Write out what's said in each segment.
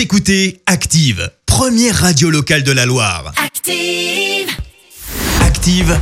Vous écoutez Active, première radio locale de la Loire. Active. Active,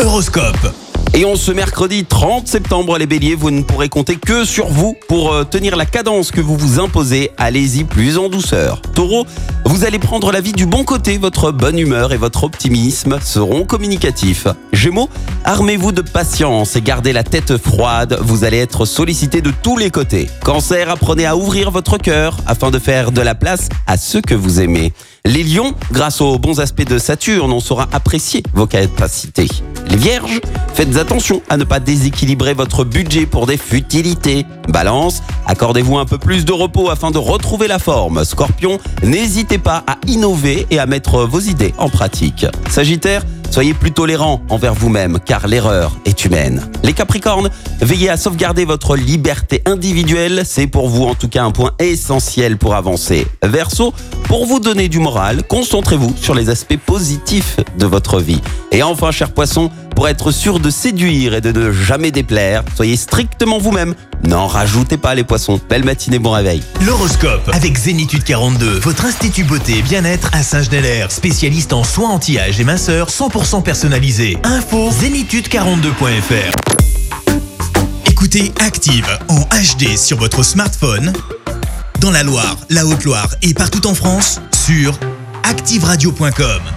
Horoscope. Et on ce mercredi 30 septembre, les béliers, vous ne pourrez compter que sur vous pour euh, tenir la cadence que vous vous imposez. Allez-y plus en douceur. Taureau, vous allez prendre la vie du bon côté. Votre bonne humeur et votre optimisme seront communicatifs. Gémeaux, armez-vous de patience et gardez la tête froide. Vous allez être sollicité de tous les côtés. Cancer, apprenez à ouvrir votre cœur afin de faire de la place à ceux que vous aimez. Les lions, grâce aux bons aspects de Saturne, on saura apprécier vos capacités. Les vierges, faites attention à ne pas déséquilibrer votre budget pour des futilités. Balance, accordez-vous un peu plus de repos afin de retrouver la forme. Scorpion, n'hésitez pas à innover et à mettre vos idées en pratique. Sagittaire, Soyez plus tolérant envers vous-même car l'erreur est humaine. Les Capricornes, veillez à sauvegarder votre liberté individuelle, c'est pour vous en tout cas un point essentiel pour avancer. Verseau, pour vous donner du moral, concentrez-vous sur les aspects positifs de votre vie. Et enfin, cher poisson, pour être sûr de séduire et de ne jamais déplaire, soyez strictement vous-même. N'en rajoutez pas les poissons. Belle matinée, bon réveil. L'horoscope avec Zénitude 42, votre institut beauté et bien-être à Saint-Genélaire, spécialiste en soins anti-âge et minceur 100% personnalisé. Info zénitude42.fr. Écoutez Active en HD sur votre smartphone, dans la Loire, la Haute-Loire et partout en France, sur activeradio.com.